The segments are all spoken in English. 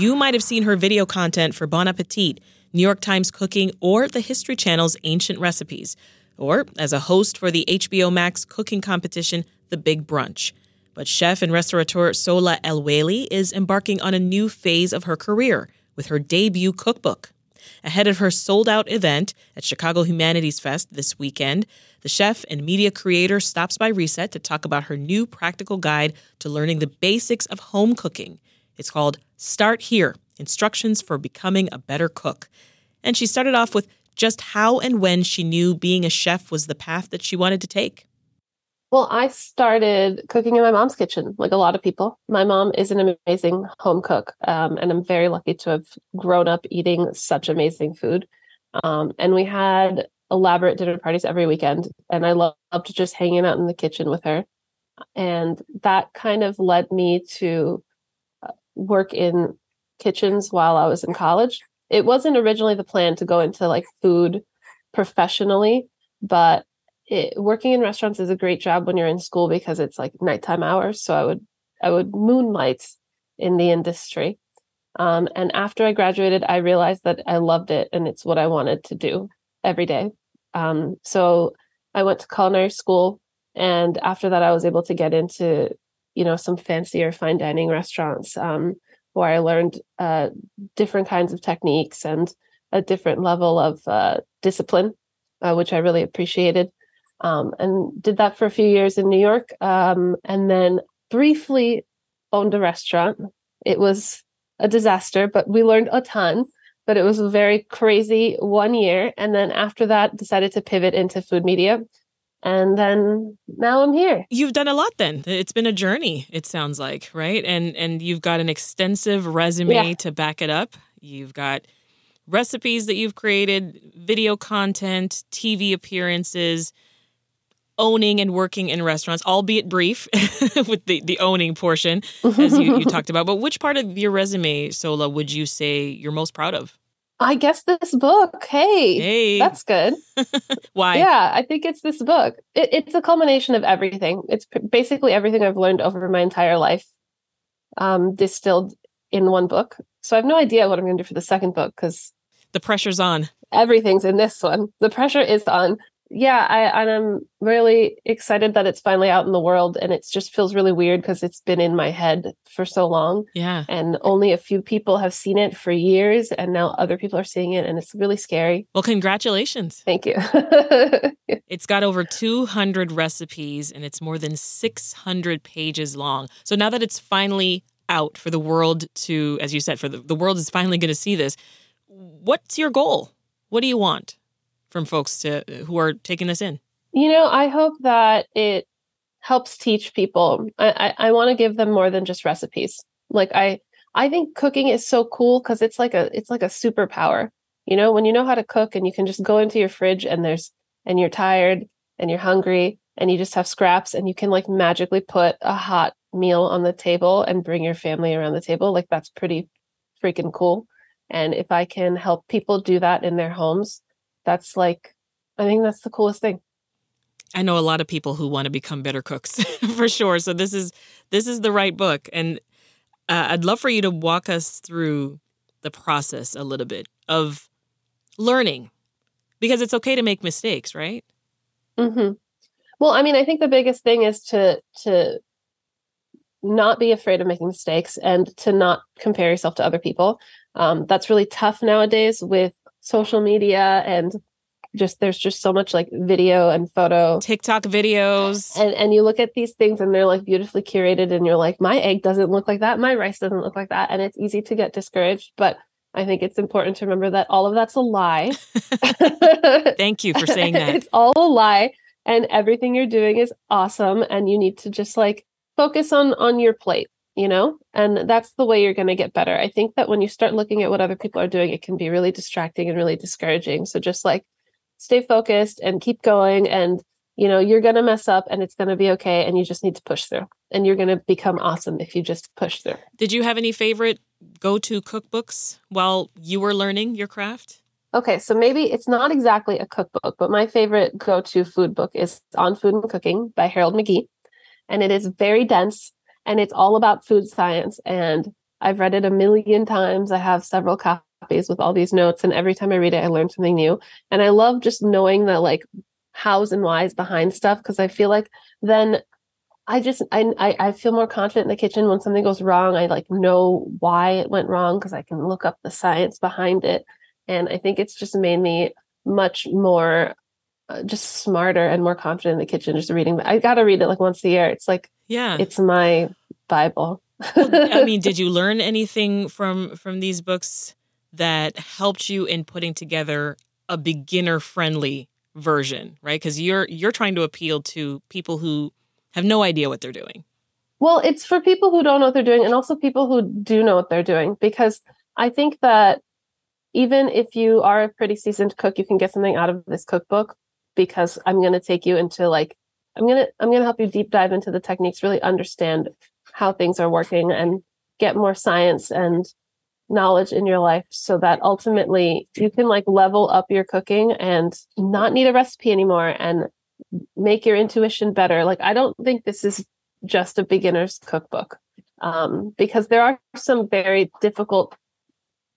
You might have seen her video content for Bon Appetit, New York Times Cooking, or the History Channel's Ancient Recipes, or as a host for the HBO Max cooking competition, The Big Brunch. But chef and restaurateur Sohla El-Waylly is embarking on a new phase of her career with her debut cookbook. Ahead of her sold out event at Chicago Humanities Fest this weekend, the chef and media creator stops by Reset to talk about her new practical guide to learning the basics of home cooking. It's called Start Here Instructions for Becoming a Better Cook. And she started off with just how and when she knew being a chef was the path that she wanted to take. Well, I started cooking in my mom's kitchen, like a lot of people. My mom is an amazing home cook, um, and I'm very lucky to have grown up eating such amazing food. Um, and we had elaborate dinner parties every weekend, and I loved just hanging out in the kitchen with her. And that kind of led me to work in kitchens while I was in college. It wasn't originally the plan to go into like food professionally, but it, working in restaurants is a great job when you're in school because it's like nighttime hours. So I would I would moonlight in the industry. Um, and after I graduated, I realized that I loved it and it's what I wanted to do every day. Um, so I went to culinary school, and after that, I was able to get into you know some fancier fine dining restaurants um, where I learned uh, different kinds of techniques and a different level of uh, discipline, uh, which I really appreciated. Um, and did that for a few years in New York, um, and then briefly owned a restaurant. It was a disaster, but we learned a ton. But it was a very crazy one year, and then after that, decided to pivot into food media and then now I'm here. You've done a lot then. It's been a journey, it sounds like, right? And and you've got an extensive resume yeah. to back it up. You've got recipes that you've created, video content, TV appearances, owning and working in restaurants, albeit brief with the, the owning portion, as you, you talked about. But which part of your resume, Sohla would you say you're most proud of? I guess this book. Hey, hey. that's good. Why? Yeah, I think it's this book. It, it's a culmination of everything. It's basically everything I've learned over my entire life, um, distilled in one book. So I have no idea what I'm going to do for the second book because the pressure's on. Everything's in this one. The pressure is on yeah, I and I'm really excited that it's finally out in the world and it just feels really weird because it's been in my head for so long. Yeah. And only a few people have seen it for years and now other people are seeing it and it's really scary. Well, congratulations. Thank you. it's got over 200 recipes and it's more than 600 pages long. So now that it's finally out for the world to as you said for the, the world is finally going to see this, what's your goal? What do you want? From folks to who are taking this in? You know, I hope that it helps teach people. I, I, I want to give them more than just recipes. Like I I think cooking is so cool because it's like a it's like a superpower. You know, when you know how to cook and you can just go into your fridge and there's and you're tired and you're hungry and you just have scraps and you can like magically put a hot meal on the table and bring your family around the table. Like that's pretty freaking cool. And if I can help people do that in their homes, that's like I think that's the coolest thing. I know a lot of people who want to become better cooks for sure. So this is this is the right book, and uh, I'd love for you to walk us through the process a little bit of learning, because it's okay to make mistakes, right? Mm-hmm. Well, I mean, I think the biggest thing is to to not be afraid of making mistakes and to not compare yourself to other people. Um, that's really tough nowadays with social media and just there's just so much like video and photo. TikTok videos. and and you look at these things and they're like beautifully curated and you're like my egg doesn't look like that. My rice doesn't look like that. And it's easy to get discouraged but i think it's important to remember that all of that's a lie. Thank you for saying that. it's all a lie and everything you're doing is awesome and you need to just like focus on on your plate you know? And that's the way you're going to get better. I think that when you start looking at what other people are doing it can be really distracting and really discouraging. So just like stay focused and keep going and you know you're going to mess up and it's going to be okay and you just need to push through. And you're going to become awesome if you just push through. Did you have any favorite go to cookbooks while you were learning your craft? Okay, so maybe it's not exactly a cookbook, but my favorite go to food book is On Food and Cooking by Harold McGee. And it is very dense and it's all about food science. And I've read it a million times. I have several copies with all these notes. And every time I read it, I learn something new. And I love just knowing the like hows and whys behind stuff because I feel like then I just I, I I feel more confident in the kitchen when something goes wrong. I like know why it went wrong because I can look up the science behind it and i think it's just made me much more uh, just smarter and more confident in the kitchen just reading i gotta read it like once a year it's like Yeah. it's my bible I mean, did you learn anything from from these books that helped you in putting together a beginner friendly version, right? Cuz you're you're trying to appeal to people who have no idea what they're doing. well it's for people who don't know what they're doing and also people who do know what they're doing because i think that even if you are a pretty seasoned cook you can get something out of this cookbook because i'm going to take you into like i'm going to i'm going to help you deep dive into the techniques really understand how things are working and get more science and knowledge in your life so that ultimately you can like level up your cooking and not need a recipe anymore and make your intuition better like i don't think this is just a beginner's cookbook um, because there are some very difficult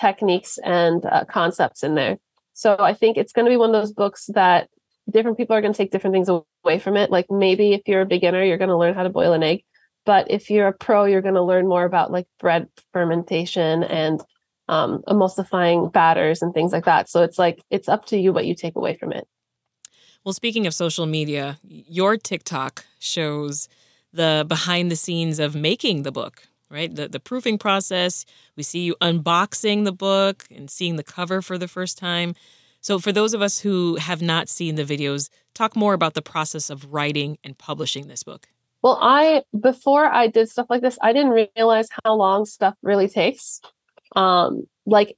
techniques and uh, concepts in there. So I think it's going to be one of those books that different people are going to take different things away from it. Like maybe if you're a beginner, you're going to learn how to boil an egg. But if you're a pro, you're going to learn more about like bread fermentation and um, emulsifying batters and things like that. So it's like it's up to you what you take away from it. Well, speaking of social media, your TikTok shows the behind the scenes of making the book, right? The the proofing process. We see you unboxing the book and seeing the cover for the first time. So for those of us who have not seen the videos, talk more about the process of writing and publishing this book. Well, I before I did stuff like this, I didn't realize how long stuff really takes. Um, like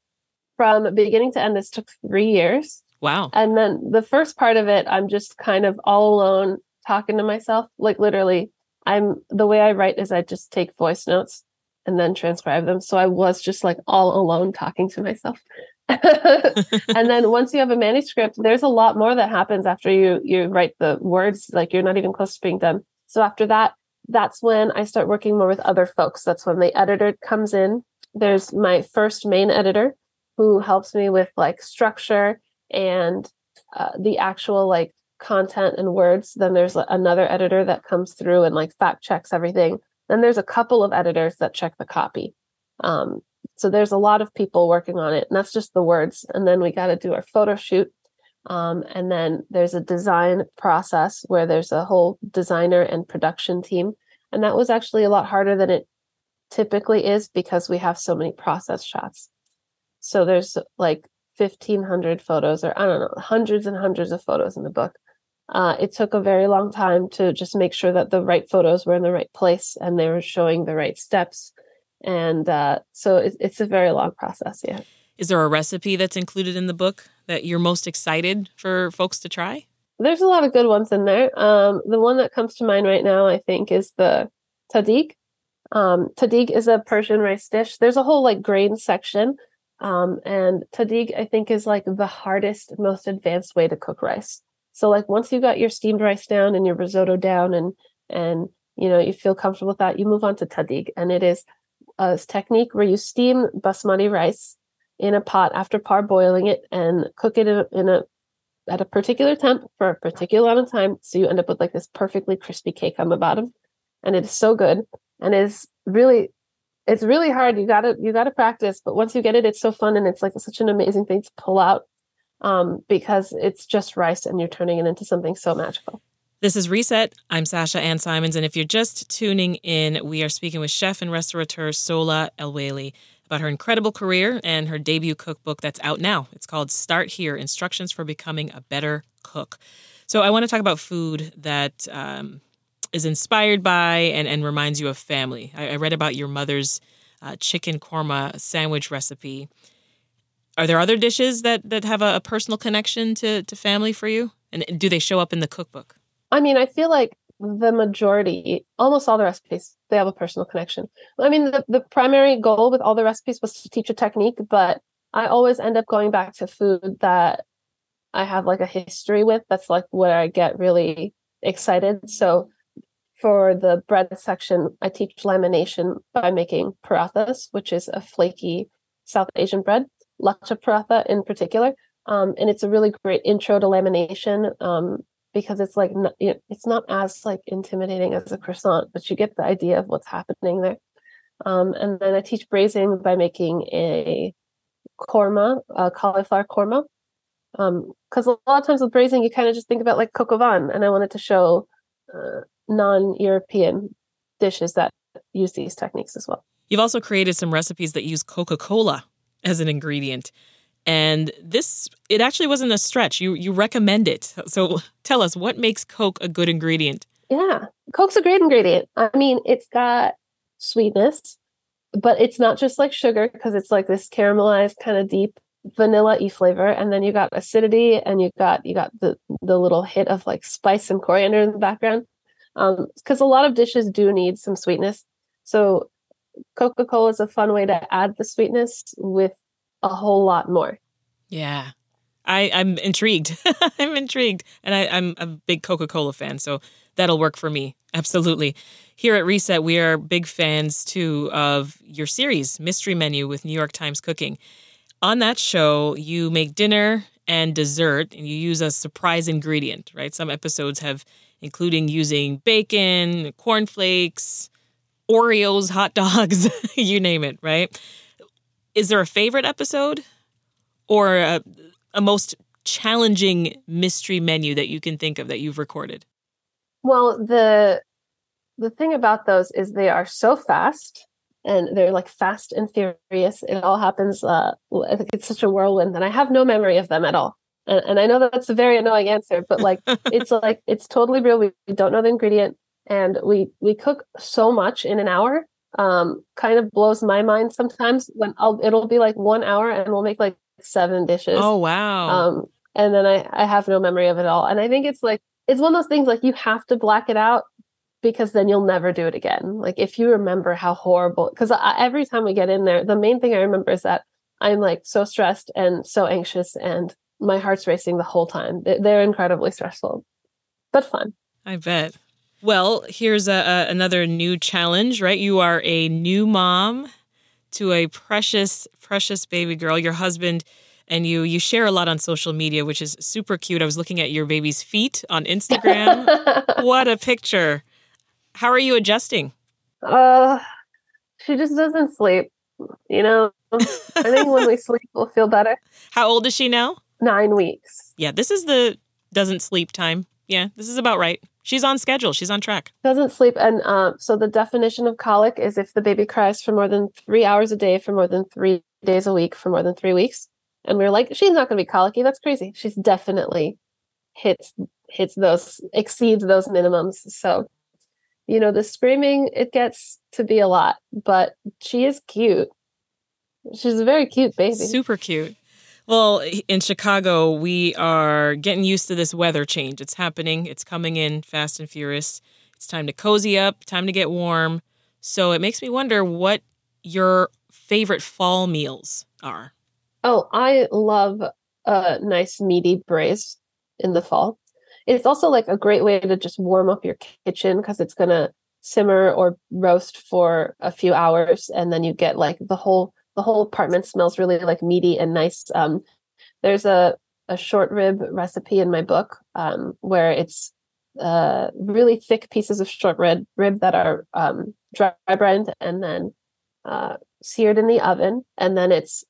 from beginning to end, this took three years. Wow. And then the first part of it, I'm just kind of all alone talking to myself. Like literally, I'm the way I write is I just take voice notes and then transcribe them. So I was just like all alone talking to myself. and then once you have a manuscript, there's a lot more that happens after you you write the words. Like you're not even close to being done. So after that, that's when I start working more with other folks. That's when the editor comes in. There's my first main editor who helps me with like structure and uh, the actual like content and words. Then there's another editor that comes through and like fact checks everything. Then there's a couple of editors that check the copy. Um, so there's a lot of people working on it, and that's just the words. And then we got to do our photo shoot. Um, and then there's a design process where there's a whole designer and production team. And that was actually a lot harder than it typically is because we have so many process shots. So there's like 1500 photos or i don't know hundreds and hundreds of photos in the book uh, it took a very long time to just make sure that the right photos were in the right place and they were showing the right steps and uh, so it, it's a very long process yeah Is there a recipe that's included in the book that you're most excited for folks to try? there's a lot of good ones in there um, the one that comes to mind right now i think is the tadig um, tadig is a persian rice dish there's a whole like grain section um, and tadig, I think, is like the hardest, most advanced way to cook rice. So like once you got your steamed rice down and your risotto down and and you know you feel comfortable with that, you move on to tadig. And it is a technique where you steam basmati rice in a pot after parboiling it and cook it in a, in a at a particular temp for a particular amount of time. So you end up with like this perfectly crispy cake on the bottom. And it is so good and is really it's really hard. You gotta you gotta practice, but once you get it, it's so fun and it's like such an amazing thing to pull out um, because it's just rice and you're turning it into something so magical. This is Reset. I'm Sasha Ann Simons, and if you're just tuning in, we are speaking with chef and restaurateur Sohla El-Waylly about her incredible career and her debut cookbook that's out now. It's called Start Here Instructions for Becoming a Better Cook. So, I want to talk about food that um, is inspired by and, and reminds you of family. I, I read about your mother's uh, chicken korma sandwich recipe. Are there other dishes that, that have a, a personal connection to, to family for you? And do they show up in the cookbook? I mean, I feel like the majority, almost all the recipes, they have a personal connection. I mean, the, the primary goal with all the recipes was to teach a technique, but I always end up going back to food that I have like a history with. That's like where I get really excited. So for the bread section, I teach lamination by making parathas, which is a flaky South Asian bread, lacha paratha in particular. Um, and it's a really great intro to lamination. Um, because it's like it's not as like intimidating as a croissant, but you get the idea of what's happening there. Um, and then I teach braising by making a korma, a cauliflower korma. Because um, a lot of times with braising, you kind of just think about like coq au and I wanted to show uh, non-European dishes that use these techniques as well. You've also created some recipes that use Coca-Cola as an ingredient. And this, it actually wasn't a stretch. You you recommend it. So tell us what makes Coke a good ingredient. Yeah, Coke's a great ingredient. I mean, it's got sweetness, but it's not just like sugar because it's like this caramelized kind of deep vanilla e flavor and then you got acidity and you got you got the the little hit of like spice and coriander in the background um because a lot of dishes do need some sweetness so coca-cola is a fun way to add the sweetness with a whole lot more. Yeah. I, I'm intrigued. I'm intrigued. And I, I'm a big Coca Cola fan, so that'll work for me. Absolutely. Here at Reset, we are big fans too of your series, Mystery Menu with New York Times Cooking. On that show, you make dinner and dessert, and you use a surprise ingredient, right? Some episodes have including using bacon, cornflakes, Oreos, hot dogs, you name it, right? Is there a favorite episode or a, a most challenging mystery menu that you can think of that you've recorded? Well, the the thing about those is they are so fast and they're like fast and furious. It all happens. Uh, I think it's such a whirlwind and I have no memory of them at all. And, and I know that that's a very annoying answer, but like it's like it's totally real. We, we don't know the ingredient, and we we cook so much in an hour um, kind of blows my mind sometimes when I'll it'll be like one hour and we'll make like seven dishes. Oh wow. Um, and then I, I have no memory of it all. And I think it's like it's one of those things like you have to black it out because then you'll never do it again. Like if you remember how horrible, because every time we get in there, the main thing I remember is that I'm like so stressed and so anxious, and my heart's racing the whole time. They're incredibly stressful, but fun. I bet. Well, here's a, a, another new challenge, right? You are a new mom to a precious, precious baby girl. Your husband and you you share a lot on social media, which is super cute. I was looking at your baby's feet on Instagram. what a picture! How are you adjusting? Uh, she just doesn't sleep. You know, I think when we sleep, we'll feel better. How old is she now? Nine weeks. Yeah, this is the doesn't sleep time. Yeah, this is about right. She's on schedule. She's on track. Doesn't sleep. And uh, so the definition of colic is if the baby cries for more than three hours a day for more than three days a week for more than three weeks. And we are like, she's not going to be colicky. That's crazy. She's definitely hits hits those exceeds those minimums. So, you know, the screaming it gets to be a lot, but she is cute. She's a very cute baby. Super cute. Well, in Chicago, we are getting used to this weather change. It's happening, it's coming in fast and furious. It's time to cozy up, time to get warm. So it makes me wonder what your favorite fall meals are. Oh, I love a nice meaty braise in the fall. It's also like a great way to just warm up your kitchen because it's going to simmer or roast for a few hours and then you get like the whole the whole apartment smells really like meaty and nice. Um, there's a a short rib recipe in my book um, where it's uh, really thick pieces of short rib rib that are um, dry brined and then uh, seared in the oven, and then it's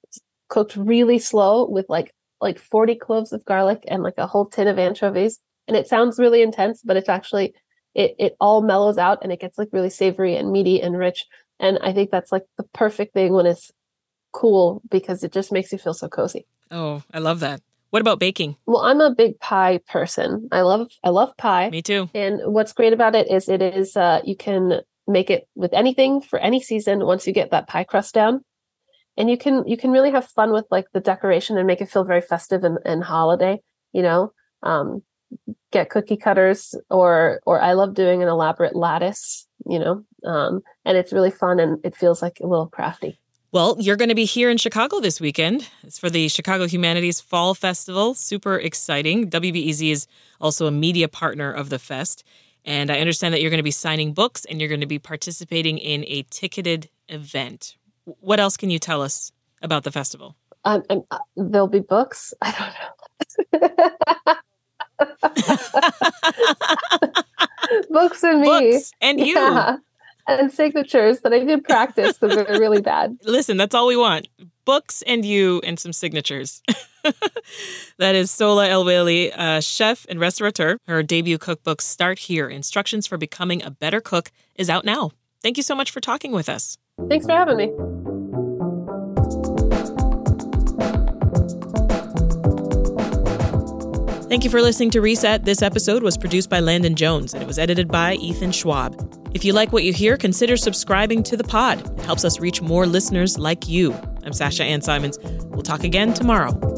cooked really slow with like like 40 cloves of garlic and like a whole tin of anchovies. And it sounds really intense, but it's actually it it all mellows out and it gets like really savory and meaty and rich. And I think that's like the perfect thing when it's cool because it just makes you feel so cozy. Oh, I love that. What about baking? Well, I'm a big pie person. I love I love pie. Me too. And what's great about it is it is uh you can make it with anything for any season once you get that pie crust down. And you can you can really have fun with like the decoration and make it feel very festive and, and holiday, you know. Um get cookie cutters or or I love doing an elaborate lattice, you know. Um and it's really fun and it feels like a little crafty. Well, you're going to be here in Chicago this weekend. It's for the Chicago Humanities Fall Festival. Super exciting. WBEZ is also a media partner of the fest. And I understand that you're going to be signing books and you're going to be participating in a ticketed event. What else can you tell us about the festival? Um, um, uh, there'll be books. I don't know. books and me. Books and you. Yeah and signatures that I did practice that are really bad. Listen, that's all we want. Books and you and some signatures. that is Sohla El-Waylly, a chef and restaurateur. Her debut cookbook, Start Here Instructions for Becoming a Better Cook, is out now. Thank you so much for talking with us. Thanks for having me. Thank you for listening to Reset. This episode was produced by Landon Jones and it was edited by Ethan Schwab. If you like what you hear, consider subscribing to the pod. It helps us reach more listeners like you. I'm Sasha Ann Simons. We'll talk again tomorrow.